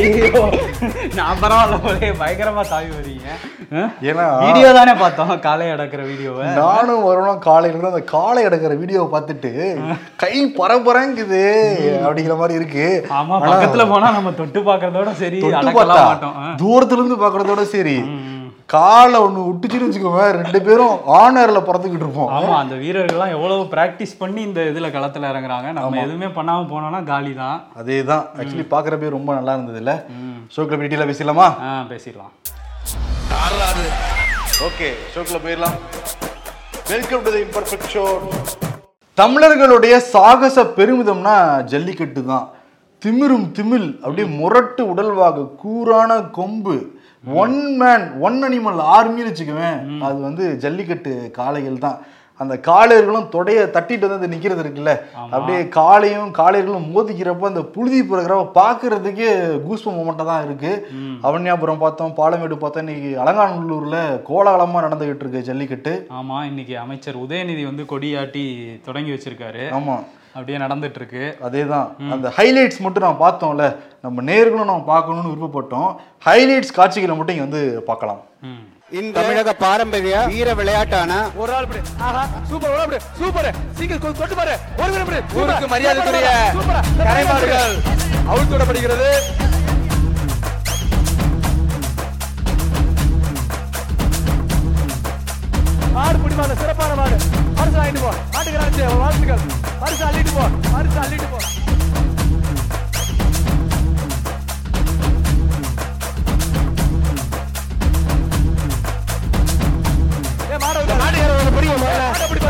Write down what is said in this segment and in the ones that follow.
ஐயோ. நான் பரவாயில்ல போலே பயங்கரமா தாவி வரீங்க ஏன்னா வீடியோ தானே பார்த்தோம் காலை அடக்குற வீடியோவை. நானும் வரணும் காலையில இருந்து அந்த காலை எடுக்கிற வீடியோவை பார்த்துட்டு கை பரபரங்குது அப்படிங்கிற மாதிரி இருக்கு. ஆமா பக்கத்துல போனா நம்ம தொட்டு பாக்குறதோட சரி தொட்டு அடக்கலாம் பார்த்தா மாட்டோம். ஆ. தூரத்துல இருந்து பாக்குறதோட சரி. காலை ஒண்ணு விட்டுச்சுன்னு வச்சுக்கோங்க ரெண்டு பேரும் ஆனர்ல பறந்துக்கிட்டு இருப்போம். ஆமா அந்த வீரர்கள்லாம் எவ்வளவு பிராக்டிஸ் பண்ணி இந்த இதுல களத்துல இறங்குறாங்க. நம்ம எதுவுமே பண்ணாம போனோம்னா காலி தான். அதேதான். ஆக்சுவலி பாக்குறப்பே ரொம்ப நல்லா இருந்தது இல்ல ஷோக்கில் டீட்டெயிலாக பேசலாமா ஆ பேசிடலாம்? ஓகே ஷோக்குள்ள போயிடலாம். Welcome to the imperfect show தமிழர்களுடைய சாகச பெருமிதம்னா ஜல்லிக்கட்டு தான் திமிரும் திமில் அப்படியே முரட்டு உடல்வாகு கூரான கொம்பு. ஒன் மேன் ஒன் அனிமல் ஆர்மின்னு வச்சுக்குவேன். அது வந்து ஜல்லிக்கட்டு காளைகள் தான். அந்த காளையர்களும் தொடைய தட்டிட்டு வந்து அது நிக்கிறது இருக்குல்ல. அப்படியே காளையும் காளையர்களும் மோதிக்கிறப்ப அந்த புழுதி பிறகுறப்ப பார்க்கறதுக்கே கூஸ்ப மொமெண்ட்டாக தான் இருக்கு. அவன்யாபுரம் பார்த்தோம் பாலமேடு பார்த்தோம். இன்னைக்கு அலங்காநல்லூர்ல கோலாகலமா நடந்துகிட்டு இருக்கு ஜல்லிக்கட்டு. ஆமா இன்னைக்கு அமைச்சர் உதயநிதி வந்து கொடியாட்டி தொடங்கி வச்சிருக்காரு. ஆமா. அப்படியே நடந்துட்டு இருக்கு அதேதான் அந்த ஹைலைட்ஸ் மட்டும் நான் பார்த்தோம்ல. நம்ம நேர்களும் நம்ம பார்க்கணும்னு விருப்பப்பட்டோம். ஹைலைட்ஸ் காட்சிகளை மட்டும் இங்க வந்து பார்க்கலாம். தமிழக பாரம்பரிய வீர விளையாட்டான ஒரு ஆள் சூப்பர் ஒரு சூப்பர். சீக்கிரம் தொட்டு பாரு. ஒரு ஊருக்கு மரியாதைக்குரிய கரைமாடுகள் அவுழ்த்து விடப்படுகிறது மாடு பிடிமாடு சிறப்பான மாடு பரிசு அள்ளிட்டு போ மாட்டுக்கிறாச்சு வாழ்த்துக்கள் பரிசு அள்ளிட்டு போ பரிசு அள்ளிட்டு போ ஏ மாடு மாடு பிடிக்கும் மாட்டை பிடி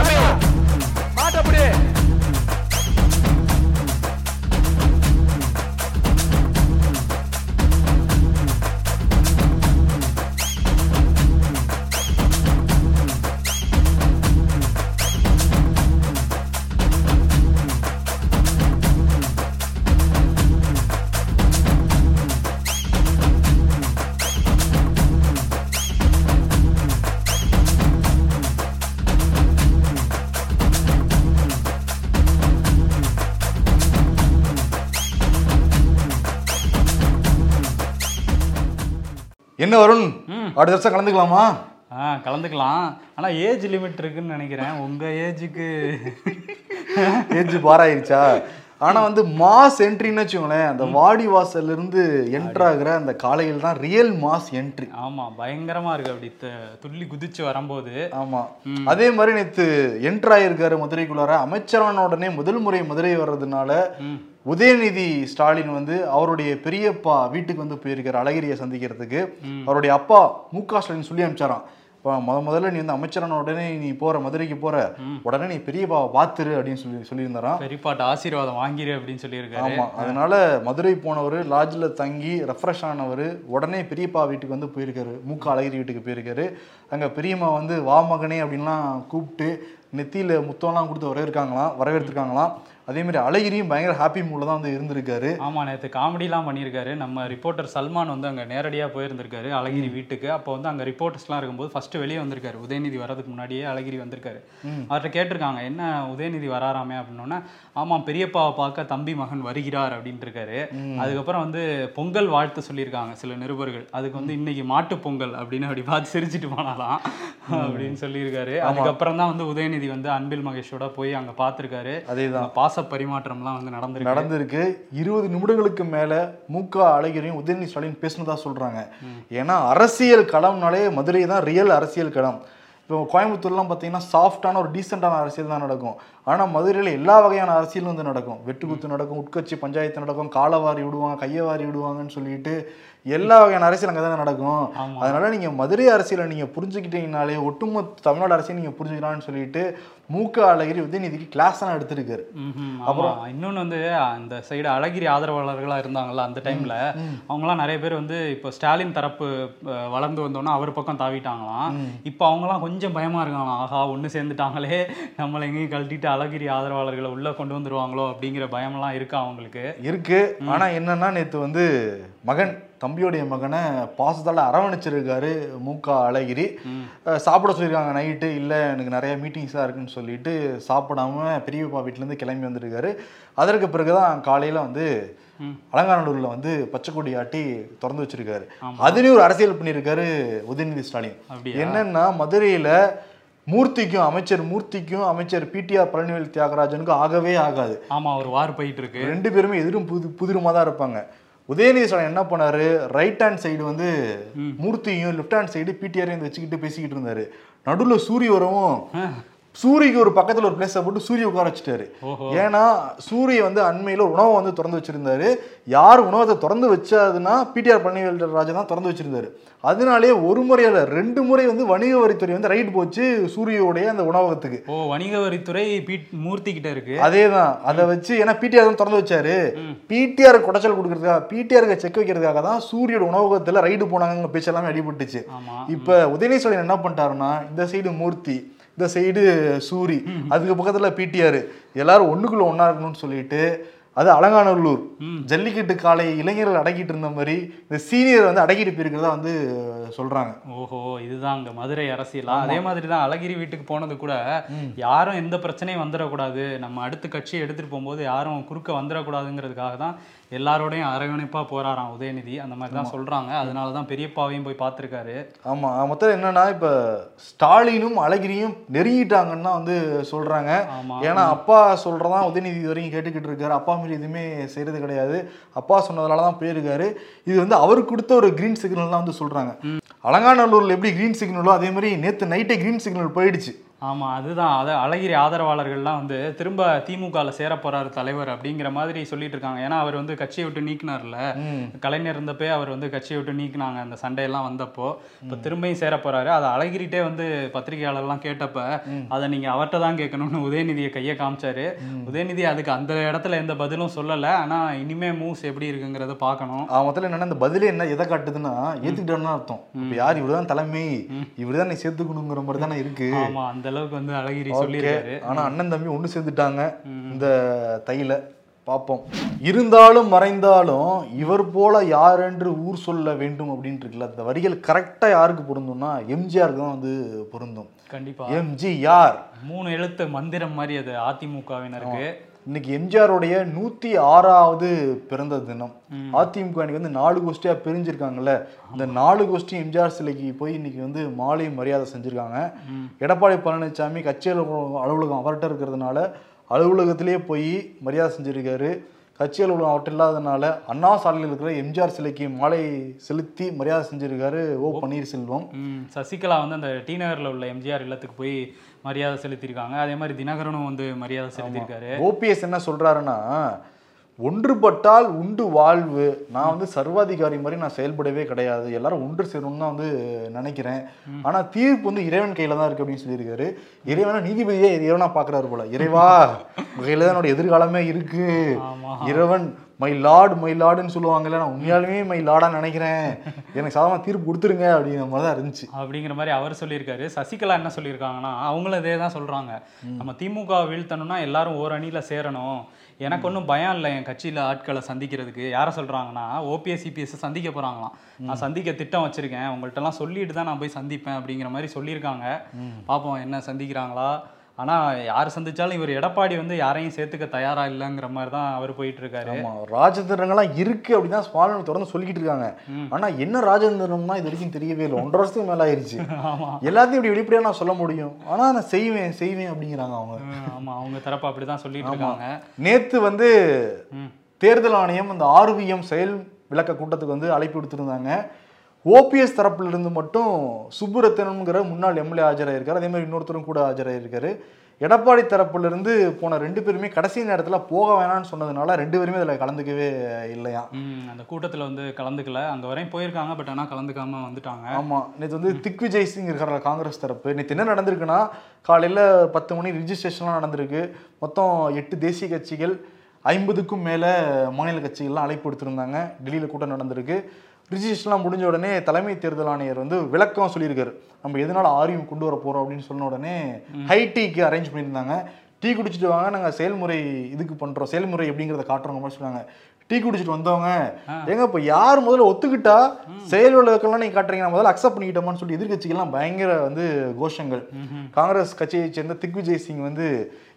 என்ன வருண்? அடுத்த வருஷம் கலந்துக்கலாமா? ஆ கலந்துக்கலாம். ஆனா ஏஜ் லிமிட் இருக்குன்னு நினைக்கிறேன். உங்க ஏஜுக்கு ஏஜ் பாராயிருச்சா ஆனா வந்து மாஸ் என்ட்ரின்னு வச்சுக்கோங்களேன் அந்த வாடி வாசல்ல இருந்து என்ட்ரு ஆகுற அந்த காலையில் தான் ரியல் மாஸ் என்ட்ரி ஆமா பயங்கரமா இருக்கு அப்படி. துள்ளி குதிச்சு வரும்போது. ஆமா. அதே மாதிரி நேத்து என்ட்ரு ஆயிருக்காரு மதுரைக்குள்ளார. அமைச்சரான உடனே முதல் முறை மதுரை வர்றதுனால உதயநிதி ஸ்டாலின் வந்து அவருடைய பெரியப்பா வீட்டுக்கு வந்து போயிருக்காரு அழகிரியை சந்திக்கிறதுக்கு. அவருடைய அப்பா மு க ஸ்டாலின் சொல்லி அனுப்பிச்சாராம். இப்போ முத முதல்ல நீ வந்து அமைச்சரான உடனே நீ போற மதுரைக்கு போற. உடனே நீ பெரியப்பாவை பாத்துரு அப்படின்னு சொல்லி சொல்லியிருந்தாராம். பெரியப்பாட்ட ஆசீர்வாதம் வாங்கிரு அப்படின்னு சொல்லியிருக்காரு. ஆமா அதனால மதுரை போனவர் லாட்ஜில் தங்கி ரெஃப்ரெஷ் ஆனவர் உடனே பெரியப்பா வீட்டுக்கு வந்து போயிருக்காரு. மூக்க அழகிரி வீட்டுக்கு போயிருக்காரு. அங்க பெரியம்மா வந்து வா மகனே அப்படின்லாம் கூப்பிட்டு நெத்தியில முத்தம்லாம் கொடுத்து வரவேற்காங்களாம் வரவேற்றிருக்காங்களாம் அதே மாதிரி அழகிரியும் பயங்கர ஹாப்பி மூட்ல தான் வந்து இருந்திருக்காரு. ஆமா நேத்து காமெடிலாம் பண்ணியிருக்காரு. நம்ம ரிப்போர்ட்டர் சல்மான் வந்து அங்க நேரடியா போயிருந்திருக்காரு அழகிரி வீட்டுக்கு. அப்போ வந்து அங்க ரிப்போர்ட்டர்ஸ்லாம் இருக்கும்போது ஃபர்ஸ்ட் வெளியே வந்திருக்காரு. உதயநிதி வர்றதுக்கு முன்னாடியே அழகிரி வந்திருக்காரு. அவர்கிட்ட கேட்டிருக்காங்க என்ன உதயநிதி வராராமே? அப்படின்னோன்னா ஆமா பெரியப்பாவை பார்க்க தம்பி மகன் வருகிறார் அப்படின்ட்டு இருக்காரு அதுக்கப்புறம் வந்து பொங்கல் வாழ்த்து சொல்லியிருக்காங்க சில நிருபர்கள். அதுக்கு வந்து இன்னைக்கு மாட்டு பொங்கல் அப்படின்னு அப்படி பார்த்து சிரிச்சிட்டு போனாலாம் அப்படின்னு சொல்லியிருக்காரு. அதுக்கப்புறம் தான் வந்து உதயநிதி வந்து அன்பில் மகேஷோட போய் அங்க பார்த்திருக்காரு. அதேதான். பாச பரிமாற்றம்லாம் வந்து நடந்திருக்கு. நடந்திருக்கு. இருபது நிமிடங்களுக்கு மேல மூக்க அழகிரியும் உதயநிதி ஸ்டாலின் பேசினதா சொல்றாங்க. ஏன்னா அரசியல் களம்னாலே மதுரை தான் ரியல் அரசியல் களம். இப்போ கோயம்புத்தூர்லாம் பார்த்தீங்கன்னா சாஃப்டான ஒரு டீசெண்டான அரசியல் தான் நடக்கும். ஆனால் மதுரையில் எல்லா வகையான அரசியலும் வந்து நடக்கும். வெட்டுக்குத்து நடக்கும் உட்கட்சி பஞ்சாயத்து நடக்கும் காலவாரி விடுவாங்க கையை வாரி விடுவாங்கன்னு சொல்லிட்டு எல்லா வகையான அரசியல் அங்கே தான் நடக்கும் அதனால நீங்க மதுரை அரசியலை நீங்க புரிஞ்சுக்கிட்டீங்கனாலே ஒட்டுமொத்த தமிழ்நாடு அரசியல் நீங்க புரிஞ்சுக்கலாம்னு சொல்லிட்டு மூக்க அழகிரி உதயநிதிக்கு கிளாஸ் எல்லாம் எடுத்திருக்காரு. ம்ஹும். ஆமா. இன்னொன்னு வந்து அந்த சைடு அழகிரி ஆதரவாளர்களா இருந்தாங்கல்ல அந்த டைம்ல அவங்கலாம் நிறைய பேர் வந்து இப்போ ஸ்டாலின் தரப்பு வளர்ந்து வந்தோன்னா அவர் பக்கம் தாவிட்டாங்களாம். இப்போ அவங்கலாம் கொஞ்சம் பயமா இருக்காங்களாம். ஆஹா ஒண்ணு சேர்ந்துட்டாங்களே நம்மளை எங்கேயும் கழட்டிட்டு அழகிரி ஆதரவாளர்களை உள்ள கொண்டு வந்துருவாங்களோ அப்படிங்கிற பயமெல்லாம் இருக்கா அவங்களுக்கு? இருக்கு. ஆனா என்னன்னா நேத்து வந்து மகன் தம்பியோடைய மகனை பாசத்தால அரவணைச்சிருக்காரு மூக்கா அழகிரி. சாப்பிட சொல்லியிருக்காங்க நைட்டு. இல்லை எனக்கு நிறைய மீட்டிங்ஸாக இருக்குன்னு சொல்லிட்டு சாப்பிடாம பெரியப்பா வீட்டிலேருந்து கிளம்பி வந்திருக்காரு. அதற்கு பிறகுதான் காலையில் வந்து அலங்காநல்லூரில் வந்து பச்சை கொடி ஆட்டி திறந்து வச்சிருக்காரு. அதுலேயும் ஒரு அரசியல் பண்ணியிருக்காரு உதயநிதி ஸ்டாலின்? என்னன்னா மதுரையில் மூர்த்திக்கும் அமைச்சர் மூர்த்திக்கும் அமைச்சர் பிடிஆர் பழனிவேல் தியாகராஜனுக்கும் ஆகவே ஆகாது. ஆமா ஒரு வார் போயிட்டு இருக்கு. ரெண்டு பேருமே எதிரும் புது புதிருமா தான் இருப்பாங்க. உதயநிதி ஸ்டாலின் என்ன பண்ணாரு? ரைட் ஹேண்ட் சைடு வந்து மூர்த்தியும் லெஃப்ட் ஹேண்ட் சைடு பிடிஆரையும் வச்சுக்கிட்டு பேசிக்கிட்டு இருந்தாரு. நடுவுல சூரிய வரவும் சூரியக்கு ஒரு பக்கத்துல ஒரு பிளேஸை போட்டு சூரிய உட்கார வச்சுட்டாரு. ஏன்னா சூரிய வந்து அண்மையில உணவை வந்து திறந்து வச்சிருந்தாரு. யார் உணவத்தை திறந்து வச்சதுன்னா பிடிஆர் பழனிவேல் ராஜா தான் திறந்து வச்சிருந்தாரு. அதனாலே ஒரு முறை இல்ல ரெண்டு முறை வந்து வணிக வரித்துறை வந்து ரைட் போச்சு சூரியோடைய அந்த உணவகத்துக்கு. ஓ வணிக வரித்துறை பீட் மூர்த்தி கிட்ட இருக்கு. அதேதான். அதை வச்சு ஏன்னா பிடிஆர் தான் திறந்து வச்சாரு. பிடிஆர் குடைச்சல் கொடுக்கறதுக்காக பிடிஆருக்கு செக் வைக்கிறதுக்காக தான் சூரியோட உணவகத்துல ரைடு போனாங்க பேச்சு எல்லாமே அடிபட்டுச்சு இப்ப உதயநிதி என்ன பண்ணிட்டாருன்னா இந்த சைடு மூர்த்தி இந்த சைடு சூரி அதுக்கு பக்கத்துல பிடிஆர் எல்லாரும் ஒண்ணுக்குள்ள ஒண்ணா இருக்கணும்னு சொல்லிட்டு அது அலங்காநல்லூர் ஜல்லிக்கட்டு காலை இளைஞர்கள் அடக்கிட்டு இருந்த மாதிரி இந்த சீனியர் வந்து அடக்கிட்டு போயிருக்கிறதா வந்து சொல்றாங்க. ஓஹோ இதுதான் அங்க மதுரை அரசியலா? அதே மாதிரி தான் அழகிரி வீட்டுக்கு போனது கூட யாரும் எந்த பிரச்சனையும் வந்துடக்கூடாது. நம்ம அடுத்த கட்சியை எடுத்துட்டு போகும்போது யாரும் குறுக்க வந்துடக்கூடாதுங்கிறதுக்காக தான் எல்லாரோடையும் அரவணைப்பா போறாராம் உதயநிதி அந்த மாதிரி தான் சொல்றாங்க. அதனால தான் பெரியப்பாவையும் போய் பார்த்திருக்காரு. ஆமா மொத்தம் என்னன்னா இப்ப ஸ்டாலினும் அழகிரியும் நெருங்கிட்டாங்கன்னு தான் வந்து சொல்றாங்க. ஆமா. ஏன்னா அப்பா சொல்றதான் உதயநிதி இது வரைக்கும் கேட்டுக்கிட்டு இருக்காரு. அப்பா மீறி எதுவுமே செய்யறது கிடையாது. அப்பா சொன்னதுனால தான் போயிருக்காரு. இது வந்து அவருக்கு கொடுத்த ஒரு கிரீன் சிக்னல் தான் வந்து சொல்றாங்க. அலங்காநல்லூர்ல எப்படி கிரீன் சிக்னலோ அதே மாதிரி நேத்து நைட்டே கிரீன் சிக்னல் போயிடுச்சு. ஆமா அதுதான். அத அழகிரி ஆதரவாளர்கள்லாம் வந்து திரும்ப திமுகல சேர போறாரு தலைவர் அப்படிங்கிற மாதிரி சொல்லிட்டு இருக்காங்க. ஏன்னா அவர் வந்து கட்சியை விட்டு நீக்கினார்ல. கலைஞர் இருந்தப்பே அவர் வந்து கட்சியை விட்டு நீக்கினாங்க அந்த சண்டையெல்லாம் வந்தப்போ. இப்ப திரும்பியும் சேர போறாரு அதை அழகிரிட்டே வந்து பத்திரிகையாளர்லாம் கேட்டப்ப அதை நீங்க அவர்கிட்ட தான் கேட்கணும்னு உதயநிதியை கையை காமிச்சாரு. உதயநிதி அதுக்கு அந்த இடத்துல எந்த பதிலும் சொல்லல. ஆனா இனிமே மூவ்ஸ் எப்படி இருக்குங்கிறத பார்க்கணும். மொத்தத்துல என்னன்னா இந்த பதிலே என்ன எதை காட்டுதுன்னா ஏத்துக்கிட்டோம்னு அர்த்தம். இப்ப யார் இவர்தான் தலைமை? இவர்தான் நீ சேர்த்துக்கணுங்கிற மாதிரி தானே இருக்கு. ஆமா அந்த அளவுக்கு வந்து அழகிரி சொல்லியிருக்காரு. ஆனா அண்ணன் தம்பி ஒண்ணு சேர்ந்துட்டாங்க. இந்த தையில. பார்ப்போம். இருந்தாலும் மறைந்தாலும் இவர் போல யார் என்று ஊர் சொல்ல வேண்டும் அப்படின்னு இருக்குல்ல அந்த வரிகள் கரெக்டா யாருக்கு பொருந்தும்னா எம்ஜிஆருக்கு தான் வந்து பொருந்தும். கண்டிப்பா. எம்ஜிஆர். மூணு எழுத்து மந்திரம் மாதிரி அது அதிமுகவினருக்கு. இன்னைக்கு எம்ஜிஆருடைய நூத்தி ஆறாவது பிறந்த தினம். அதிமுக இன்னைக்கு வந்து நாலு கோஷ்டியா பிரிஞ்சிருக்காங்கல்ல. இந்த நாலு கோஷ்டி எம்ஜிஆர் சிலைக்கு போய் இன்னைக்கு வந்து மாலை மரியாதை செஞ்சிருக்காங்க. எடப்பாடி பழனிசாமி கட்சி அலுவலகம் அவர்கிட்ட இருக்கிறதுனால அலுவலகத்திலேயே போய் மரியாதை செஞ்சிருக்காரு. கட்சி அலுவலகம் அவர்கிட்ட இல்லாதனால அண்ணா சாலையில் இருக்கிற எம்ஜிஆர் சிலைக்கு மாலை செலுத்தி மரியாதை செஞ்சிருக்காரு. ஓ பன்னீர்செல்வம். சசிகலா வந்து அந்த டி நகர்ல உள்ள எம்ஜிஆர் இல்லத்துக்கு போய் மரியாதை செலுத்தியிருக்காங்க. அதே மாதிரி தினகரனும் வந்து மரியாதை செலுத்தியிருக்காரு. ஓபிஎஸ் என்ன சொல்றாருன்னா ஒன்றுபட்டால் உண்டு வாழ்வு. நான் வந்து சர்வாதிகாரி மாதிரி நான் செயல்படவே கிடையாது. எல்லாரும் ஒன்று சேரணும்னு தான் வந்து நினைக்கிறேன். ஆனா தீர்ப்பு வந்து இறைவன் கையில தான் இருக்கு அப்படின்னு சொல்லியிருக்காரு. இறைவனா நீதிபதியே இறைவனா பாக்குறாரு போல. இறைவா கையில தான் என்னோட எதிர்காலமே இருக்கு. ஆமா. இறைவன் மை லார்டு மை லார்டுன்னு சொல்லுவாங்கல்ல நான் உண்மையாலுமே மை லார்டா நினைக்கிறேன். எனக்கு சாதாரண தீர்ப்பு கொடுத்துருங்க அப்படிங்கிற மாதிரி தான் இருந்துச்சு. அப்படிங்கிற மாதிரி அவர் சொல்லியிருக்காரு. சசிகலா என்ன சொல்லியிருக்காங்கன்னா அவங்களும் இதே தான் சொல்றாங்க நம்ம திமுக வீழ்த்தணும்னா எல்லாரும் ஒரு அணியில சேரணும். எனக்கு ஒன்றும் பயம் இல்லை என் கட்சியில ஆட்களை சந்திக்கிறதுக்கு. யாரை சொல்றாங்கன்னா ஓபிஎஸ் சிபிஎஸ் சந்திக்க போறாங்களாம். நான் சந்திக்க திட்டம் வச்சிருக்கேன். உங்கள்ட்ட எல்லாம் சொல்லிட்டு தான் நான் போய் சந்திப்பேன் அப்படிங்கிற மாதிரி சொல்லியிருக்காங்க. பார்ப்போம் என்ன சந்திக்கிறாங்களா? ஆனா யார் சந்திச்சாலும் இவர் எடப்பாடி வந்து யாரையும் சேர்த்துக்க தயாரா இல்லைங்கிற மாதிரி தான் அவர் போயிட்டு இருக்காரு ஆமா ராஜதந்திரங்கள்லாம் இருக்கு அப்படின்னு தான் ஸ்மாலின் தொடர்ந்து சொல்லிக்கிட்டு இருக்காங்க. ஆனா என்ன ராஜதந்திரம்னா இது வரைக்கும் தெரியவே இல்லை. ஒன்றரை வருஷத்துக்கு மேல ஆயிருச்சு. ஆமா. எல்லாத்தையும் இப்படி வெளிப்படையா நான் சொல்ல முடியும். ஆனா நான் செய்வேன் செய்வேன் அப்படிங்கிறாங்க அவங்க. ம், ஆமா அவங்க தரப்பு அப்படிதான் சொல்லிட்டு இருக்காங்க. நேத்து வந்து. தேர்தல் ஆணையம் அந்த ஆர்விஎம் செயல் விளக்க கூட்டத்துக்கு வந்து அழைப்பு விடுத்திருந்தாங்க. ஓபிஎஸ் தரப்புல இருந்து மட்டும் சுப்புரத்தனம்ங்கிற முன்னாள் எம்எல்ஏ ஆஜராயிருக்காரு. அதே மாதிரி இன்னொருத்தரும் கூட ஆஜராயிருக்காரு. எடப்பாடி தரப்புல இருந்து போன ரெண்டு பேருமே கடைசி நேரத்துல போக வேணாம்னு சொன்னதுனால ரெண்டு பேருமே இதுல கலந்துக்கவே இல்லையா? அந்த கூட்டத்துல வந்து கலந்துக்கல. அங்க வரையும் போயிருக்காங்க பட் ஆனா கலந்துக்காம வந்துட்டாங்க. ஆமா. நேற்று வந்து திக் விஜய் சிங் இருக்கிற காங்கிரஸ் தரப்பு. நேற்று என்ன நடந்திருக்குன்னா காலையில பத்து மணி ரிஜிஸ்ட்ரேஷன்லாம் நடந்திருக்கு. மொத்தம் எட்டு தேசிய கட்சிகள் ஐம்பதுக்கும் மேல மாநில கட்சிகள்லாம் அழைப்பு கொடுத்துருந்தாங்க டெல்லியில கூட்டம் நடந்திருக்கு. ரிஜிஸ்ட்ரேஷன்லாம் முடிஞ்ச உடனே தலைமை தேர்தல் ஆணையர் வந்து விளக்கம் சொல்லியிருக்காரு. நம்ம எதனால ஆரியம் கொண்டு வர போறோம் அப்படின்னு சொன்ன உடனே ஹை டீக்கு அரேஞ்ச் பண்ணியிருந்தாங்க. டீ குடிச்சிட்டு வாங்க நாங்கள் செயல்முறை இதுக்கு பண்ணுறோம் செயல்முறை எப்படிங்கிறத காட்டுறோங்க மாதிரி சொன்னாங்க டீ குடிச்சிட்டு வந்தவங்க ஏங்க இப்ப யார் முதல்ல ஒத்துக்கிட்டா செயல் விளக்கெல்லாம் நீங்க காட்டுறீங்க முதல்ல அக்செப்ட் பண்ணிக்கிட்டோமான்னு சொல்லி எதிர்கட்சிகள்லாம் பயங்கர வந்து கோஷங்கள். காங்கிரஸ் கட்சியை சேர்ந்த திக்விஜய் சிங் வந்து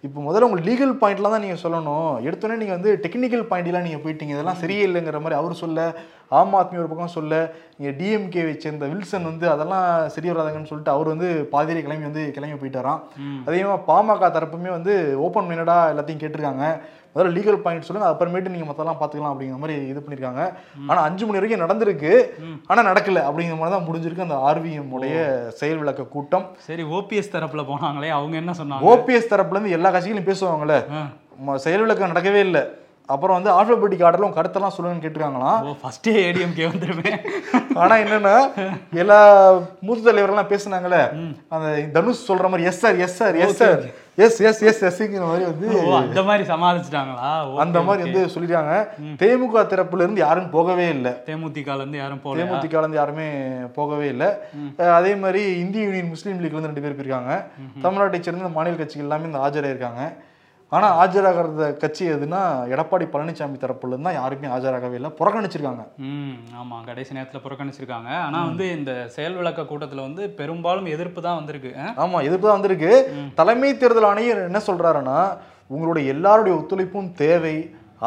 இப்போ முதல்ல உங்க லீகல் பாயிண்ட்லாம் தான் நீங்க சொல்லணும். எடுத்தோடனே நீங்க வந்து டெக்னிக்கல் பாயிண்ட்லாம் நீங்க போயிட்டீங்க. இதெல்லாம் சரியே இல்லைங்கிற மாதிரி அவர் சொல்ல ஆம் ஆத்மி ஒரு பக்கம் சொல்ல இங்க டிஎம்கேவை சேர்ந்த வில்சன் வந்து அதெல்லாம் சரி வராதுங்கன்னு சொல்லிட்டு அவர் வந்து பாதியிலே கிளம்பி வந்து கிளம்பி போயிட்டாராம். அதே மாதிரி பாமக தரப்புமே வந்து ஓப்பன் மைண்டடா எல்லாத்தையும் கேட்டிருக்காங்க. முதல்ல லீகல் பாயிண்ட் சொல்லுங்க அப்புறமேட்டு நீங்க மத்தெல்லாம் பாத்துக்கலாம் அப்படிங்கிற மாதிரி இது பண்ணிருக்காங்க ஆனா அஞ்சு மணி வரைக்கும் நடந்திருக்கு. ஆனா நடக்கல அப்படிங்கிற மாதிரி தான் முடிஞ்சிருக்கு அந்த ஆர்விஎம் உடைய செயல் விளக்க கூட்டம். சரி ஓபிஎஸ் தரப்புல போனாங்களே அவங்க என்ன சொன்னாங்க? ஓபிஎஸ் தரப்புல இருந்து எல்லா கட்சிகளும் பேசுவாங்கல்ல. ம- செயல் விளக்கம் நடக்கவே இல்லை. அப்புறம் வந்து ஆல்பபெட்டிக் ஆர்டர்ல உங்க கருத்தெல்லாம் சொல்லுங்கன்னு கேட்டிருக்காங்களாம். ஃபர்ஸ்டே ஏடிஎம்கே வந்துருவேன் ஆனா என்னன்னா எல்லா மூத்த தலைவர்கள்லாம் பேசுனாங்கல்ல அந்த தனுஷ் சொல்ற மாதிரி yes sir yes sir yes sir yes yes yes எஸ்ங்கிற மாதிரி வந்து அந்த மாதிரி சமாளிச்சிட்டாங்களா? அந்த மாதிரி வந்து சொல்லிட்டாங்க. தேமுக தரப்புல இருந்து யாரும் போகவே இல்லை. தேமுதிகல இருந்து யாரும் போல தேமுதிக இருந்து யாருமே போகவே இல்லை. அதே மாதிரி இந்திய யூனியன் முஸ்லீம் லீக்ல இருந்து ரெண்டு பேர் போயிருக்காங்க. தமிழ்நாட்டை சேர்ந்த மாநில கட்சிகள் எல்லாமே இந்த ஆஜராயிருக்காங்க. ஆனா ஆஜராகிறத கட்சி எதுனா எடப்பாடி பழனிசாமி தரப்புல இருந்து தான் யாருமே ஆஜராகவே இல்லை. புறக்கணிச்சிருக்காங்க. ம் ஆமா கடைசி நேரத்துல புறக்கணிச்சிருக்காங்க. ஆனா வந்து இந்த செயல் விளக்க கூட்டத்துல வந்து பெரும்பாலும் எதிர்ப்பு தான் வந்திருக்கு. ஆ? ஆமா எதிர்ப்பு தான் வந்திருக்கு. தலைமை தேர்தல் ஆணையர் என்ன சொல்றாருன்னா உங்களுடைய எல்லாருடைய ஒத்துழைப்பும் தேவை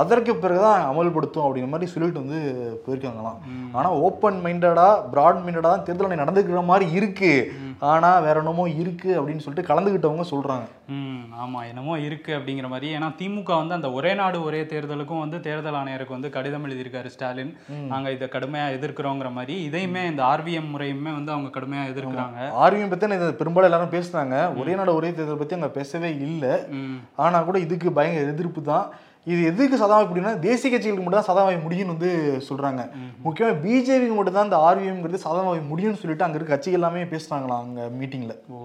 அதற்கு பிறகுதான் அமல்படுத்தும் அப்படிங்கிற மாதிரி சொல்லிட்டு வந்து போயிருக்காங்களாம். ஆனா ஓப்பன் மைண்டடா பிராட் மைண்டடா தான் தேர்தல் நடந்துக்கிற மாதிரி இருக்கு. ஆனா வேற என்னமோ இருக்கு அப்படின்னு சொல்லிட்டு கலந்துக்கிட்டவங்க சொல்றாங்க. ம் ஆமா. என்னமோ இருக்கு அப்படிங்கிற மாதிரி. ஏன்னா திமுக வந்து அந்த ஒரே நாடு ஒரே தேர்தலுக்கும் வந்து தேர்தல் ஆணையருக்கு வந்து கடிதம் எழுதியிருக்காரு ஸ்டாலின். நாங்க இதை கடுமையா எதிர்க்கிறோங்கிற மாதிரி. இதையுமே இந்த ஆர்விஎம் முறையுமே வந்து அவங்க கடுமையா எதிர்க்கிறாங்க. ஆர்வியம் பத்தி இது? பெரும்பாலும் எல்லாரும் பேசுனாங்க. ஒரே நாடு ஒரே தேர்தல் பத்தி அங்க பேசவே இல்லை. ம். ஆனா கூட இதுக்கு பயங்கர எதிர்ப்பு தான். இது எதுக்கு சதாவை முடியும்னா தேசிய கட்சிகளுக்கு மட்டும் தான் சதாவை முடியும்னு வந்து சொல்றாங்க. முக்கியமா பிஜேபிக்கு மட்டும் தான் இந்த ஆர்விஎம்ங்கிறது சதாவை முடியும்னு சொல்லிட்டு அங்க இருக்க கட்சிகள் எல்லாமே பேசுறாங்களாம் அங்க மீட்டிங்ல ஓ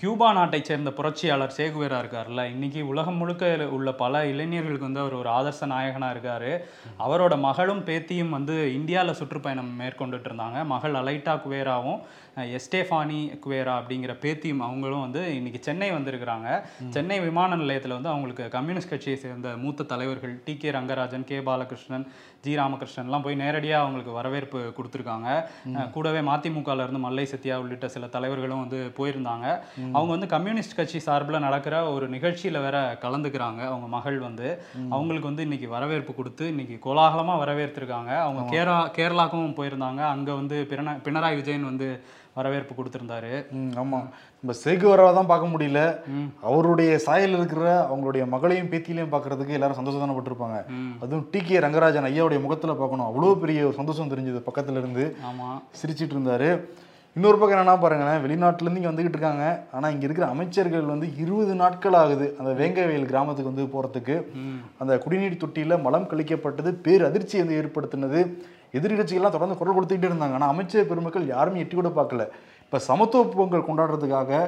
கியூபா நாட்டை சேர்ந்த புரட்சியாளர் சேகுவேரா இருக்கார்ல இன்னைக்கு உலகம் முழுக்க உள்ள பல இளைஞர்களுக்கு வந்து அவர் ஒரு ஆதர்ச நாயகனா இருக்காரு. அவரோட மகளும் பேத்தியும் வந்து இந்தியாவில் சுற்றுப்பயணம் மேற்கொண்டுட்டு இருந்தாங்க. மகள் அலைட்டா குவேராவும் எஸ்டேஃபானி குவேரா அப்படிங்கிற பேத்தியும் அவங்களும் வந்து இன்னைக்கு சென்னை வந்திருக்கிறாங்க. சென்னை விமான நிலையத்தில் வந்து அவங்களுக்கு கம்யூனிஸ்ட் கட்சியை சேர்ந்த மூத்த தலைவர்கள் T. K. Rangarajan K. Balakrishnan G. ராமகிருஷ்ணன்லாம் போய் நேரடியாக அவங்களுக்கு வரவேற்பு கொடுத்துருக்காங்க. கூடவே மதிமுகல இருந்து மல்லை சத்யா உள்ளிட்ட சில தலைவர்களும் வந்து போயிருந்தாங்க. அவங்க வந்து கம்யூனிஸ்ட் கட்சி சார்பில் நடக்கிற ஒரு நிகழ்ச்சியில் வேற கலந்துக்கிறாங்க அவங்க மகள் வந்து. அவங்களுக்கு வந்து இன்னைக்கு வரவேற்பு கொடுத்து இன்னைக்கு கோலாகலமாக வரவேற்றிருக்காங்க அவங்க கேரளா கேரளாக்கும் போயிருந்தாங்க. அங்கே வந்து பிரண பினராயி விஜயன் வந்து வரவேற்பு கொடுத்துருந்தாரு. ம், ஆமா. நம்ம சேகுவராவை தான் பார்க்க முடியல. அவருடைய சாயல் இருக்கிற அவங்களுடைய மகளையும் பேத்தியிலையும் பார்க்கறதுக்கு எல்லாரும் சந்தோஷம் அதுவும் டி கே ரங்கராஜன் ஐயாவுடைய முகத்துல பார்க்கணும். அவ்வளோ பெரிய ஒரு சந்தோஷம் தெரிஞ்சது பக்கத்துல இருந்து. ஆமாம் சிரிச்சிட்டு இருந்தாரு. இன்னொரு பக்கம் என்னன்னா பாருங்களேன் வெளிநாட்டுல இருந்து இங்க வந்துகிட்டு இருக்காங்க. ஆனா இங்க இருக்கிற அமைச்சர்கள் வந்து இருபது நாட்கள் ஆகுது அந்த வேங்கவயல் கிராமத்துக்கு வந்து போறதுக்கு. அந்த குடிநீர் தொட்டியில மலம் கழிக்கப்பட்டது பேர் அதிர்ச்சியை வந்து ஏற்படுத்தினது. எதிர்கட்சிகள்லாம் தொடர்ந்து குரல் கொடுத்துக்கிட்டே இருந்தாங்க. ஆனா அமைச்சர் பெருமக்கள் யாருமே எட்டி கூட பார்க்கல. இப்ப சமத்துவ பொங்கல் கொண்டாடுறதுக்காக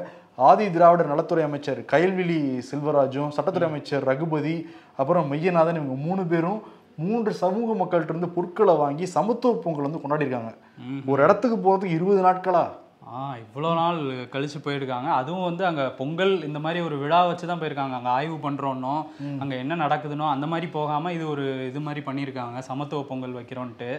ஆதி திராவிடர் நலத்துறை அமைச்சர் கயல்விழி செல்வராஜும் சட்டத்துறை அமைச்சர் ரகுபதி அப்புறம் மெய்யநாதன் இவங்க மூணு பேரும் மூன்று சமூக மக்கள்கிட்ட இருந்து பொருட்களை வாங்கி சமத்துவ பொங்கல் வந்து கொண்டாடிருக்காங்க ஒரு இடத்துக்கு போறதுக்கு இருபது நாட்களா? ஆ இவ்வளோ நாள் கழிச்சு போயிருக்காங்க. அதுவும் வந்து அங்கே பொங்கல் இந்த மாதிரி ஒரு விழா வச்சு தான் போயிருக்காங்க. அங்கே ஆய்வு பண்ணுறோன்னோ அங்கே என்ன நடக்குதுனோ அந்த மாதிரி போகாமல் இது ஒரு இது மாதிரி பண்ணியிருக்காங்க. சமத்துவ பொங்கல் வைக்கிறோன்ட்டு.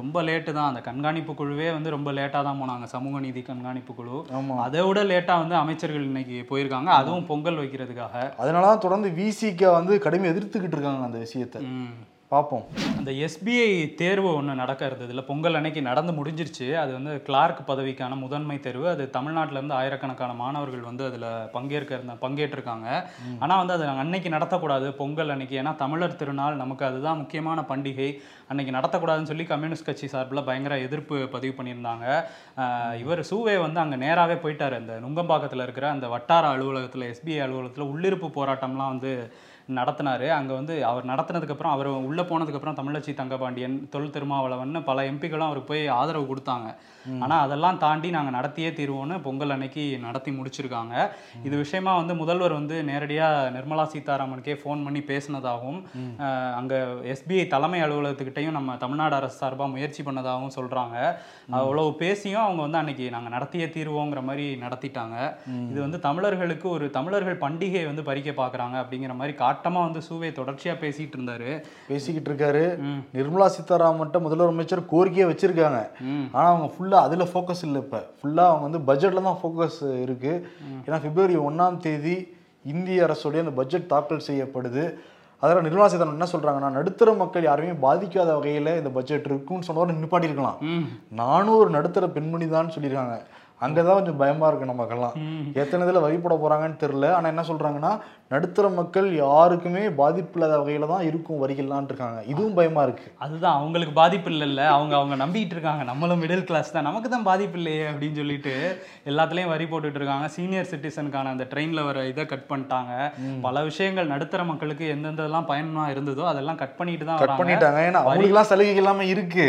ரொம்ப லேட்டு தான். அந்த கண்காணிப்பு குழுவே வந்து ரொம்ப லேட்டாக தான் போனாங்க. சமூக நீதி கண்காணிப்பு குழு. அதை விட லேட்டாக வந்து அமைச்சர்கள் இன்னைக்கு போயிருக்காங்க. அதுவும் பொங்கல் வைக்கிறதுக்காக. அதனால தான் தொடர்ந்து விசிக வந்து கடுமையாக எதிர்த்துக்கிட்டு இருக்காங்க அந்த விஷயத்தை. பார்ப்போம். அந்த எஸ்பிஐ தேர்வு ஒன்று நடக்க இருந்ததுல பொங்கல் அன்னைக்கு நடந்து முடிஞ்சிருச்சு. அது வந்து கிளார்க் பதவிக்கான முதன்மை தேர்வு. அது தமிழ்நாட்டுல இருந்து ஆயிரக்கணக்கான மாணவர்கள் வந்து அதில் பங்கேற்க இருந்த பங்கேற்றிருக்காங்க. ஆனால் வந்து அது அன்னைக்கு நடத்தக்கூடாது பொங்கல் அன்னைக்கு. ஏன்னா தமிழர் திருநாள் நமக்கு அதுதான் முக்கியமான பண்டிகை. அன்னைக்கு நடத்தக்கூடாதுன்னு சொல்லி கம்யூனிஸ்ட் கட்சி சார்பில் பயங்கர எதிர்ப்பு பதிவு பண்ணியிருந்தாங்க. இவர் சூவே வந்து அங்கே நேராகவே போயிட்டாரு. அந்த நுங்கம்பாக்கத்தில் இருக்கிற அந்த வட்டார அலுவலகத்தில் எஸ்பிஐ அலுவலகத்தில் உள்ளிருப்பு போராட்டம்லாம் வந்து நடத்தினாரு. அங்கே வந்து அவர் நடத்தினதுக்கப்புறம் அவர் உள்ளே போனதுக்கப்புறம் தமிழச்சி தங்கபாண்டியன் தொல் திருமாவளவன் பல எம்பிக்களும் அவருக்கு போய் ஆதரவு கொடுத்தாங்க. ஆனால் அதெல்லாம் தாண்டி நாங்கள் நடத்தியே தீர்வோம்னு பொங்கல் அன்னைக்கு நடத்தி முடிச்சிருக்காங்க. இது விஷயமா வந்து முதல்வர் வந்து நேரடியாக நிர்மலா சீதாராமனுக்கே ஃபோன் பண்ணி பேசினதாகவும் அங்கே எஸ்பிஐ தலைமை அலுவலகத்துக்கிட்டையும் நம்ம தமிழ்நாடு அரசு சார்பாக முயற்சி பண்ணதாகவும் சொல்கிறாங்க அவ்வளவு பேசியும் அவங்க வந்து அன்னைக்கு நாங்கள் நடத்தியே தீர்வோங்கிற மாதிரி நடத்திட்டாங்க. இது வந்து தமிழர்களுக்கு ஒரு தமிழர்கள் பண்டிகை வந்து பறிக்க பார்க்குறாங்க அப்படிங்கிற மாதிரி காட்டுற காட்டமா வந்து சூவே தொடர்ச்சியா பேசிட்டு இருந்தாரு. பேசிக்கிட்டு இருக்காரு. நிர்மலா சீதாராமன்ட்ட முதல்வர் அமைச்சர் கோரிக்கையை வச்சிருக்காங்க. ஆனா அவங்க ஃபுல்லா அதுல ஃபோக்கஸ் இல்லை இப்ப. ஃபுல்லா அவங்க வந்து பட்ஜெட்ல தான் ஃபோக்கஸ் இருக்கு. ஏன்னா பிப்ரவரி ஒண்ணாம் தேதி இந்திய அரசுடைய அந்த பட்ஜெட் தாக்கல் செய்யப்படுது. அதில் நிர்மலா சீதாராமன் என்ன சொல்றாங்கன்னா நடுத்தர மக்கள் யாரையுமே பாதிக்காத வகையில இந்த பட்ஜெட் இருக்குன்னு சொன்னவரை நிப்பாட்டியிருக்கலாம். நானும் ஒரு நடுத்தர பெண்மணி தான் சொல்லியிருக்காங்க. அங்கதான் கொஞ்சம் பயமா இருக்கு நமக்கெல்லாம். எத்தனை இதுல வரி போட போறாங்கன்னு தெரியல. ஆனா என்ன சொல்றாங்கன்னா நடுத்தர மக்கள் யாருக்குமே பாதிப்பு இல்லாத வகையில தான் இருக்கும் வரிகள்லாம் இருக்காங்க. இதுவும் பயமா இருக்கு. அதுதான் அவங்களுக்கு பாதிப்பு இல்லைல்ல. அவங்க அவங்க நம்பிட்டு இருக்காங்க. நம்மளும் மிடில் கிளாஸ் தான். நமக்கு தான் பாதிப்பு இல்லையே அப்படின்னு சொல்லிட்டு எல்லாத்துலயும் வரி போட்டுட்டு இருக்காங்க. சீனியர் சிட்டிசனுக்கான அந்த ட்ரெயின்ல வர இதை கட் பண்ணிட்டாங்க. பல விஷயங்கள் நடுத்தர மக்களுக்கு எந்தெந்தெல்லாம் பயனா இருந்ததோ அதெல்லாம் கட் பண்ணிட்டு தான் கட். பண்ணிட்டாங்க. ஏன்னா அவங்களுக்குலாம் சலுகை எல்லாமே இருக்கு.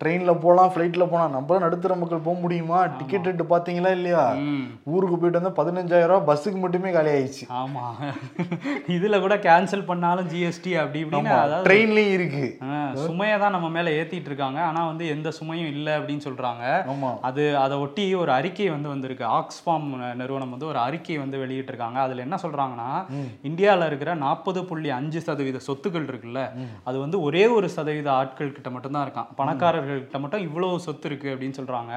ட்ரெயின்ல போகலாம் ஃப்ளைட்ல போகலாம் நம்மளும் நடுத்தர மக்கள் போக முடியுமா? டிக்கெட் ரேட்டு பாத்தீங்களா இல்லையா. ஊருக்கு போயிட்டு வந்து பதினஞ்சாயிரம் ரூபாய் பஸ்ஸுக்கு மட்டுமே காலி ஆயிடுச்சு. ஆமா. இதுல கூட கேன்சல் பண்ணாலும் ஜிஎஸ்டி அப்படி இப்படின்னு ட்ரெயின்லயும் இருக்கு. சுமையை தான் நம்ம மேல ஏத்திட்டு இருக்காங்க. ஆனா வந்து எந்த சுமையும் இல்லை அப்படின்னு சொல்றாங்க. ஆமா. அது அதை ஒட்டி ஒரு அறிக்கை வந்து வந்திருக்கு. ஆக்ஸ்ஃபார்ம் நிறுவனம் வந்து ஒரு அறிக்கை வந்து வெளியிட்டிருக்காங்க. அதுல என்ன சொல்றாங்கன்னா இந்தியால இருக்கிற நாற்பது புள்ளி அஞ்சு சதவீத சொத்துக்கள் இருக்குல்ல அது வந்து ஒரே ஒரு சதவீத ஆட்கள் கிட்ட மட்டும்தான் இருக்கான். பணக்காரர்கள் கிட்ட மட்டும் இவ்வளவு சொத்து இருக்கு அப்படின்னு சொல்றாங்க.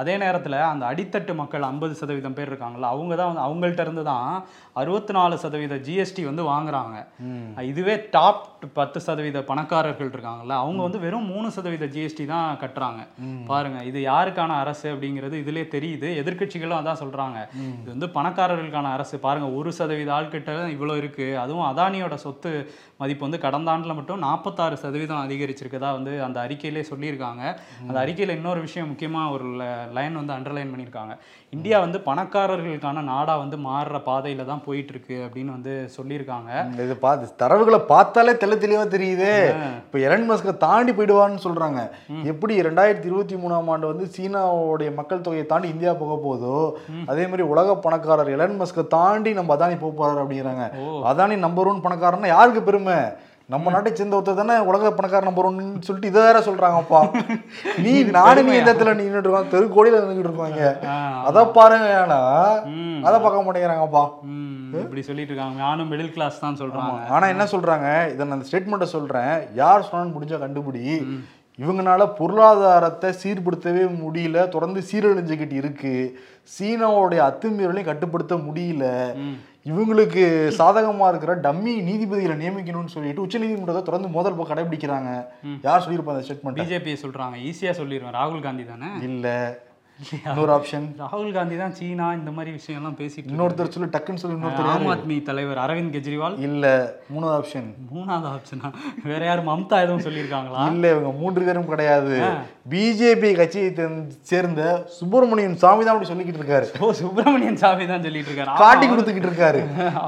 அதே நேரத்துல அந்த அடித்தட்டு மக்கள் ஐம்பது சதவீதம் பேர் இருக்காங்கல்ல அவங்க தான் வந்து அவங்கள்ட்ட இருந்து தான் அறுபத்தி நாலு சதவீத ஜிஎஸ்டி வந்து வாங்குறாங்க. இதுவே டாப் பத்து சதவீத பணக்காரர்கள் இருக்காங்கல்ல அவங்க வந்து வெறும் மூணு சதவீத ஜிஎஸ்டி தான் கட்டுறாங்க. பாருங்க இது யாருக்கான அரசு அப்படிங்கிறது இதுலயே தெரியுது எதிர்க்கட்சிகளும் அதான் சொல்றாங்க. இது வந்து பணக்காரர்களுக்கான அரசு. பாருங்க ஒரு சதவீத ஆள்கிட்ட இவ்வளவு இருக்கு அதுவும் அதானியோட சொத்து மதிப்பு வந்து கடந்த ஆண்டுல மட்டும் நாற்பத்தாறு சதவீதம் அதிகரிச்சிருக்கதா வந்து அந்த அறிக்கையிலே சொல்லியிருக்காங்க. அந்த அறிக்கையில இன்னொரு விஷயம் முக்கியமா ஒரு லைன் வந்து அண்டர்லைன் பண்ணியிருக்காங்க. இந்தியா வந்து பணக்காரர்களுக்கான நாடா வந்து மாறுற பாதையில தான் போயிட்டு இருக்கு அப்படின்னு வந்து சொல்லியிருக்காங்க. இது பார்த்து தரவுகளை பார்த்தாலே தெள்ள தெளிவா தெரியுதே. இப்ப எலன் மஸ்கை தாண்டி போயிடுவான்னு சொல்றாங்க. எப்படி ரெண்டாயிரத்தி இருபத்தி மூணாம் ஆண்டு வந்து சீனாவுடைய மக்கள் தொகையை தாண்டி இந்தியா போக போதோ அதே மாதிரி உலக பணக்காரர் எலன் மஸ்கை தாண்டி நம்ம அதானி போக போறாரு அப்படிங்கிறாங்க. அதானி நம்பர் ஒன் பணக்காரன்னா யாருக்கு பெருமை? நம்ம நாட்டை சேர்ந்த ஒருத்தர் தானே உலக பணக்கார நம்பர் ஒன்னு சொல்லிட்டு இதை வேற சொல்றாங்கப்பா. நீ நாடு நீ எந்த இடத்துல நின்றுட்டு இருக்கோம். தெருக்கோடியில நின்றுட்டு இருக்காங்க அதை பாருங்க ஏன்னா அதை பார்க்க மாட்டேங்கிறாங்கப்பா. இப்படி சொல்லிட்டு இருக்காங்க. நானும் மிடில் கிளாஸ் தான் சொல்றாங்க. ஆனா என்ன சொல்றாங்க? இதை நான் ஸ்டேட்மெண்ட்டை சொல்றேன். யார் சொன்னான்னு முடிஞ்சா கண்டுபிடி. இவங்கனால பொருளாதாரத்தை சீர்படுத்தவே முடியல தொடர்ந்து சீரழிஞ்சுக்கிட்டு இருக்கு. சீனாவுடைய அத்துமீறலையும் கட்டுப்படுத்த முடியல. இவங்களுக்கு சாதகமா இருக்கிற டம்மி நீதிபதிகளை நியமிக்கணும்னு சொல்லிட்டு உச்சநீதிமன்றத்தை தொடர்ந்து மோதல் கடைபிடிக்கிறாங்க. யார் சொல்லியிருப்பா அந்த ஸ்டேட்மெண்ட் பிஜேபி சொல்றாங்க. ஈஸியா சொல்லிடுவேன் ராகுல் காந்தி தானே? இல்ல. இன்னொரு ஆப்ஷன் ராகுல் காந்தி தான் சீனா இந்த மாதிரி விஷயம் எல்லாம் பேசிட்டு. இன்னொருத்தர் சொல்லி டக்குன்னு சொல்லி இன்னொருத்தர் ஆம் ஆத்மி தலைவர் அரவிந்த் கெஜ்ரிவால். இல்ல மூணாவது ஆப்ஷன் மூணாவது ஆப்ஷனா வேற யார் மம்தா எதுவும் சொல்லியிருக்காங்களா? இல்ல இவங்க மூன்று பேரும் கிடையாது. பிஜேபி கட்சியை சேர்ந்த சுப்பிரமணியன் சாமி தான் அப்படி சொல்லிக்கிட்டு இருக்காரு. ஓ சுப்பிரமணியன் சாமி தான் சொல்லிட்டு இருக்காரு காட்டி கொடுத்துக்கிட்டு இருக்காரு.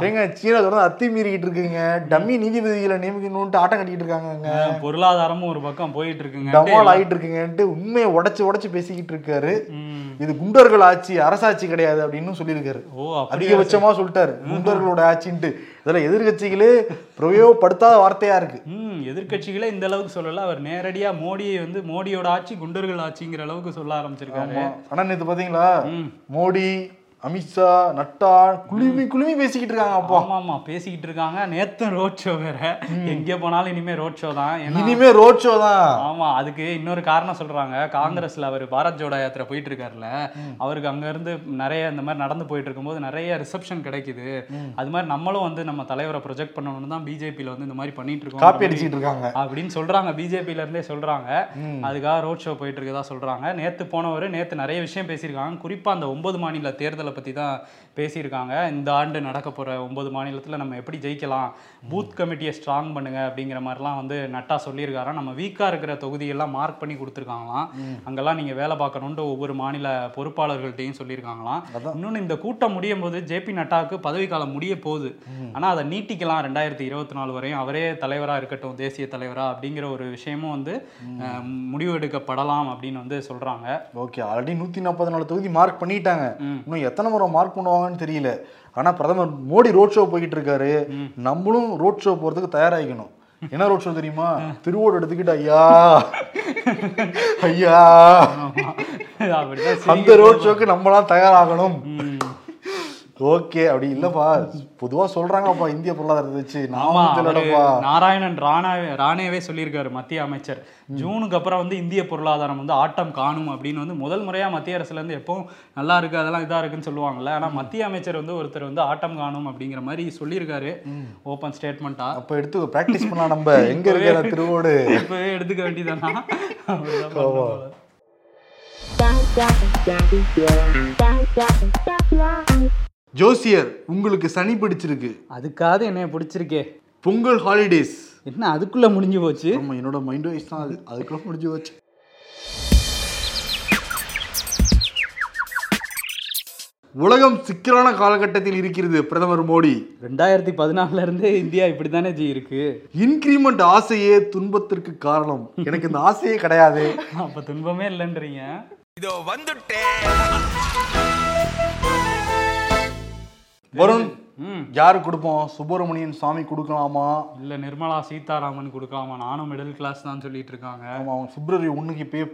ஏங்க சீனா தொடர்ந்து அத்துமீறிக்கிட்டு இருக்குங்க. டம்மி நீதிபதிகளை நியமிக்கணும்ட்டு ஆட்டம் கட்டிக்கிட்டு இருக்காங்க பொருளாதாரமும் ஒரு பக்கம் போயிட்டு இருக்குங்க. டமால் ஆகிட்டு இருக்குங்கன்ட்டு உண்மையை உடைச்சு உடைச்சு பேசிக்கிட்டு இருக்காரு. இது குண்டர்கள் ஆட்சி அரசாட்சி கிடையாது அப்படின்னு சொல்லியிருக்காரு. அதிகபட்சமா சொல்லிட்டாரு. குண்டர்களோட ஆட்சின்ட்டு. இதுல எதிர்கட்சிகளே பிரயோகப்படுத்தாத வார்த்தையா இருக்கு. ம் எதிர்க்கட்சிகளே இந்த அளவுக்கு சொல்லல. அவர் நேரடியா மோடியை வந்து மோடியோட ஆட்சி குண்டர்கள் ஆட்சிங்கிற அளவுக்கு சொல்ல ஆரம்பிச்சிருக்காரு. ஆனா நேத்து பாத்தீங்களா மோடி அமித்ஷா நட்டா குழுமி குழுமி பேசிக்கிட்டு இருக்காங்க அப்பா. ஆமா ஆமா பேசிக்கிட்டு இருக்காங்க. நேத்து ரோட் ஷோ வேற. எங்க போனாலும் இனிமே ரோட் ஷோ தான். இனிமே ரோட் ஷோ தான். ஆமா அதுக்கு இன்னொரு காரணம் சொல்றாங்க. காங்கிரஸ்ல அவர் பாரத் ஜோடா யாத்திரை போயிட்டு இருக்காருல்ல அவருக்கு அங்க இருந்து நிறைய இந்த மாதிரி நடந்து போயிட்டு இருக்கும்போது நிறைய ரிசப்ஷன் கிடைக்குது. அது மாதிரி நம்மளும் வந்து நம்ம தலைவரை ப்ரொஜெக்ட் பண்ணணும்னு தான் பிஜேபியில வந்து இந்த மாதிரி பண்ணிட்டு இருக்கோம். காப்பி அடிச்சிட்டு இருக்காங்க. அப்படின்னு சொல்றாங்க. பிஜேபியில இருந்தே சொல்றாங்க. அதுக்காக ரோட் ஷோ போயிட்டு இருக்கதா சொல்றாங்க. நேத்து போனவர் நேத்து நிறைய விஷயம் பேசியிருக்காங்க. குறிப்பா அந்த ஒன்பது மாநில தேர்தலை பத்தி தான் பேசியிருக்காங்க. இந்த ஆண்டு நடக்க போற ஒன்பது மாநிலத்துல நம்ம எப்படி ஜெயிக்கலாம்? பூத் கமிட்டியை ஸ்ட்ராங் பண்ணுங்க அப்படிங்கிற மாதிரிலாம் வந்து நட்டா சொல்லியிருக்காராம். நம்ம வீக்கா இருக்கிற தொகுதியெல்லாம் மார்க் பண்ணி கொடுத்துருக்காங்களாம். அங்கெல்லாம் நீங்க வேலை பார்க்கணுன்ட்டு ஒவ்வொரு மாநில பொறுப்பாளர்கள்ட்டையும் சொல்லியிருக்காங்களாம். இன்னொன்னு இந்த கூட்டம் முடியும் போது ஜேபி நட்டாவுக்கு பதவிக்காலம் முடிய போகுது. ஆனா அதை நீட்டிக்கலாம் ரெண்டாயிரத்தி இருபத்தி நாலு வரையும். அவரே தலைவரா இருக்கட்டும் தேசிய தலைவரா அப்படிங்கிற ஒரு விஷயமும் வந்து முடிவு எடுக்கப்படலாம் அப்படின்னு வந்து சொல்றாங்க. ஓகே ஆல்ரெடி நூத்தி நாற்பது நாலு தொகுதி மார்க் பண்ணிட்டாங்க. இன்னும் எத்தனை முறை மார்க் பண்ணுவாங்கன்னு தெரியல. ஆனா பிரதமர் மோடி ரோட் ஷோ போய்கிட்டு இருக்காரு நம்மளும் ரோட் ஷோ போறதுக்கு தயாராகிக்கணும். என்ன ரோட் ஷோ தெரியுமா? திருவோடு எடுத்துக்கிட்டு ஐயா ஐயா. அந்த ரோட் ஷோக்கு நம்மளாம் தயாராகணும். ஓகே அப்படி இல்லப்பா. பொதுவா சொல்றாங்கப்பா இந்திய பொருளாதாரத்தை வச்சு. ஆமா நாம அவரு தெரியலப்பா நாராயணன் ராணா ராணேவே சொல்லியிருக்காரு மத்திய அமைச்சர். ஜூனுக்கு அப்புறம் வந்து இந்திய பொருளாதாரம் வந்து ஆட்டம் காணும் அப்படின்னு வந்து முதல் முறையா மத்திய அரசுல இருந்து எப்பவும் நல்லா இருக்கு அதெல்லாம் இதா இருக்குன்னு சொல்லுவாங்கல்ல. ஆனா மத்திய அமைச்சர் வந்து ஒருத்தர் வந்து ஆட்டம் காணும் அப்படிங்கிற மாதிரி சொல்லியிருக்காரு. ஓப்பன் ஸ்டேட்மெண்ட்டா. அப்ப எடுத்து பிராக்டிஸ் பண்ணலாம் நம்ம. எங்க இருக்கிற திருவோடு? இப்பவே எடுத்துக்க வேண்டியதானா அப்படிதான் பண்ணணும். போல. ஜோசியர் உங்களுக்கு சனி பிடிச்சிருக்கு. அதுக்காவது என்னைய பிடிச்சிருக்கே. பொங்கல் ஹாலிடேஸ் என்ன அதுக்குள்ள முடிஞ்சு போச்சு? ஆமா என்னோட மைண்ட் வைஸ் தான் அது. அதுக்குள்ள முடிஞ்சு போச்சு. உலகம் சிக்கலான காலகட்டத்தில் இருக்கிறது பிரதமர் மோடி. ரெண்டாயிரத்தி பதினாலுல இருந்தே இந்தியா இப்படித்தானே ஜி இருக்கு. இன்கிரிமெண்ட் ஆசையே துன்பத்திற்கு காரணம். எனக்கு இந்த ஆசையே கிடையாது. அப்ப துன்பமே இல்லைன்றீங்க. வருண் யாரு கொடுப்போம்? சுப்பிரமணியன் சாமி கொடுக்கலாமா? இல்ல நிர்மலா சீதாராமன் கொடுக்கலாமா? நானும் மிடில் கிளாஸ் தான் சொல்லிட்டு இருக்காங்க. ஆமா அவன் பிப்ரவரி ஒண்ணுக்கு இப்பயே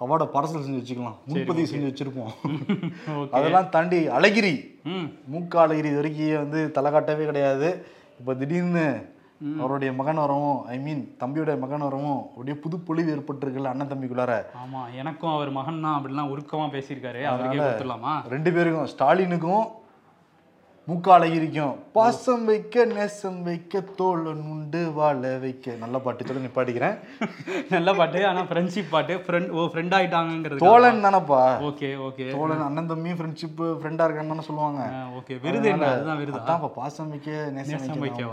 அவார்டை பார்சல் செஞ்சு வச்சுக்கலாம். முன்பதிவு செஞ்சு வச்சிருப்போம். அதெல்லாம் தாண்டி அழகிரி. மூக்க அழகிரி இது வரைக்கும் வந்து தலை காட்டவே கிடையாது. இப்போ திடீர்னு அவருடைய மகன் வரவும் ஐ மீன் தம்பியோட மகன் வரவும் அப்படியே புது பொலிவு ஏற்பட்டிருக்குல்ல அண்ணன் தம்பிக்குள்ளார. ஆமா எனக்கும் அவர் மகன் தான் அப்படிலாம் உருக்கமா பேசியிருக்காரு. அவருக்கே கொடுத்துடலாமா? ரெண்டு பேருக்கும் ஸ்டாலினுக்கும் மூக்க அழகிரிக்கும் பாசம் வைக்க நேசம் வைக்க தோழன் உண்டு வாழ வைக்க. நல்ல பாட்டு சொல்லி நிப்பாட்டிக்கிறேன் நல்ல பாட்டு ஆனா ஃப்ரெண்ட்ஷிப் பாட்டு. ஃப்ரெண்ட் ஓ ஃப்ரெண்ட் ஆயிட்டாங்கிறது தோழன் தானப்பா? Okay okay. தோழன் அண்ணன் தம்பியும் ஃப்ரெண்ட்ஷிப் ஃப்ரெண்டா இருக்கான்னு தானே சொல்லுவாங்க. ஓகே. விருது என்ன? அதுதான் விருதா? அதான்ப்பா பாசம் வைக்க நேசம் வைக்க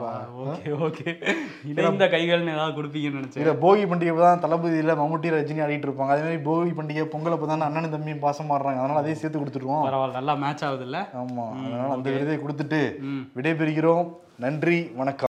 ஓகே ஓகே. இணைந்த கைகள்னு ஏதாவது கொடுப்பீங்கன்னு நினைச்சேன். இல்ல போகி பண்டிகை தான் தளபதியில மம்முட்டி ரஜினி ஆடிட்டு இருப்பாங்க. அதே மாதிரி போகி பண்டிகை பொங்கல் அப்போ தான் அண்ணனும் தம்பியும் பாசம் மாறுறாங்க அதனால அதையும் சேர்த்து கொடுத்துருவோம். பரவாயில்ல நல்லா மேட்ச் ஆகுது இல்ல ஆமா அதனால அந்த விருதை கொடுத்துட்டு விடைபெறுகிறோம். நன்றி வணக்கம்.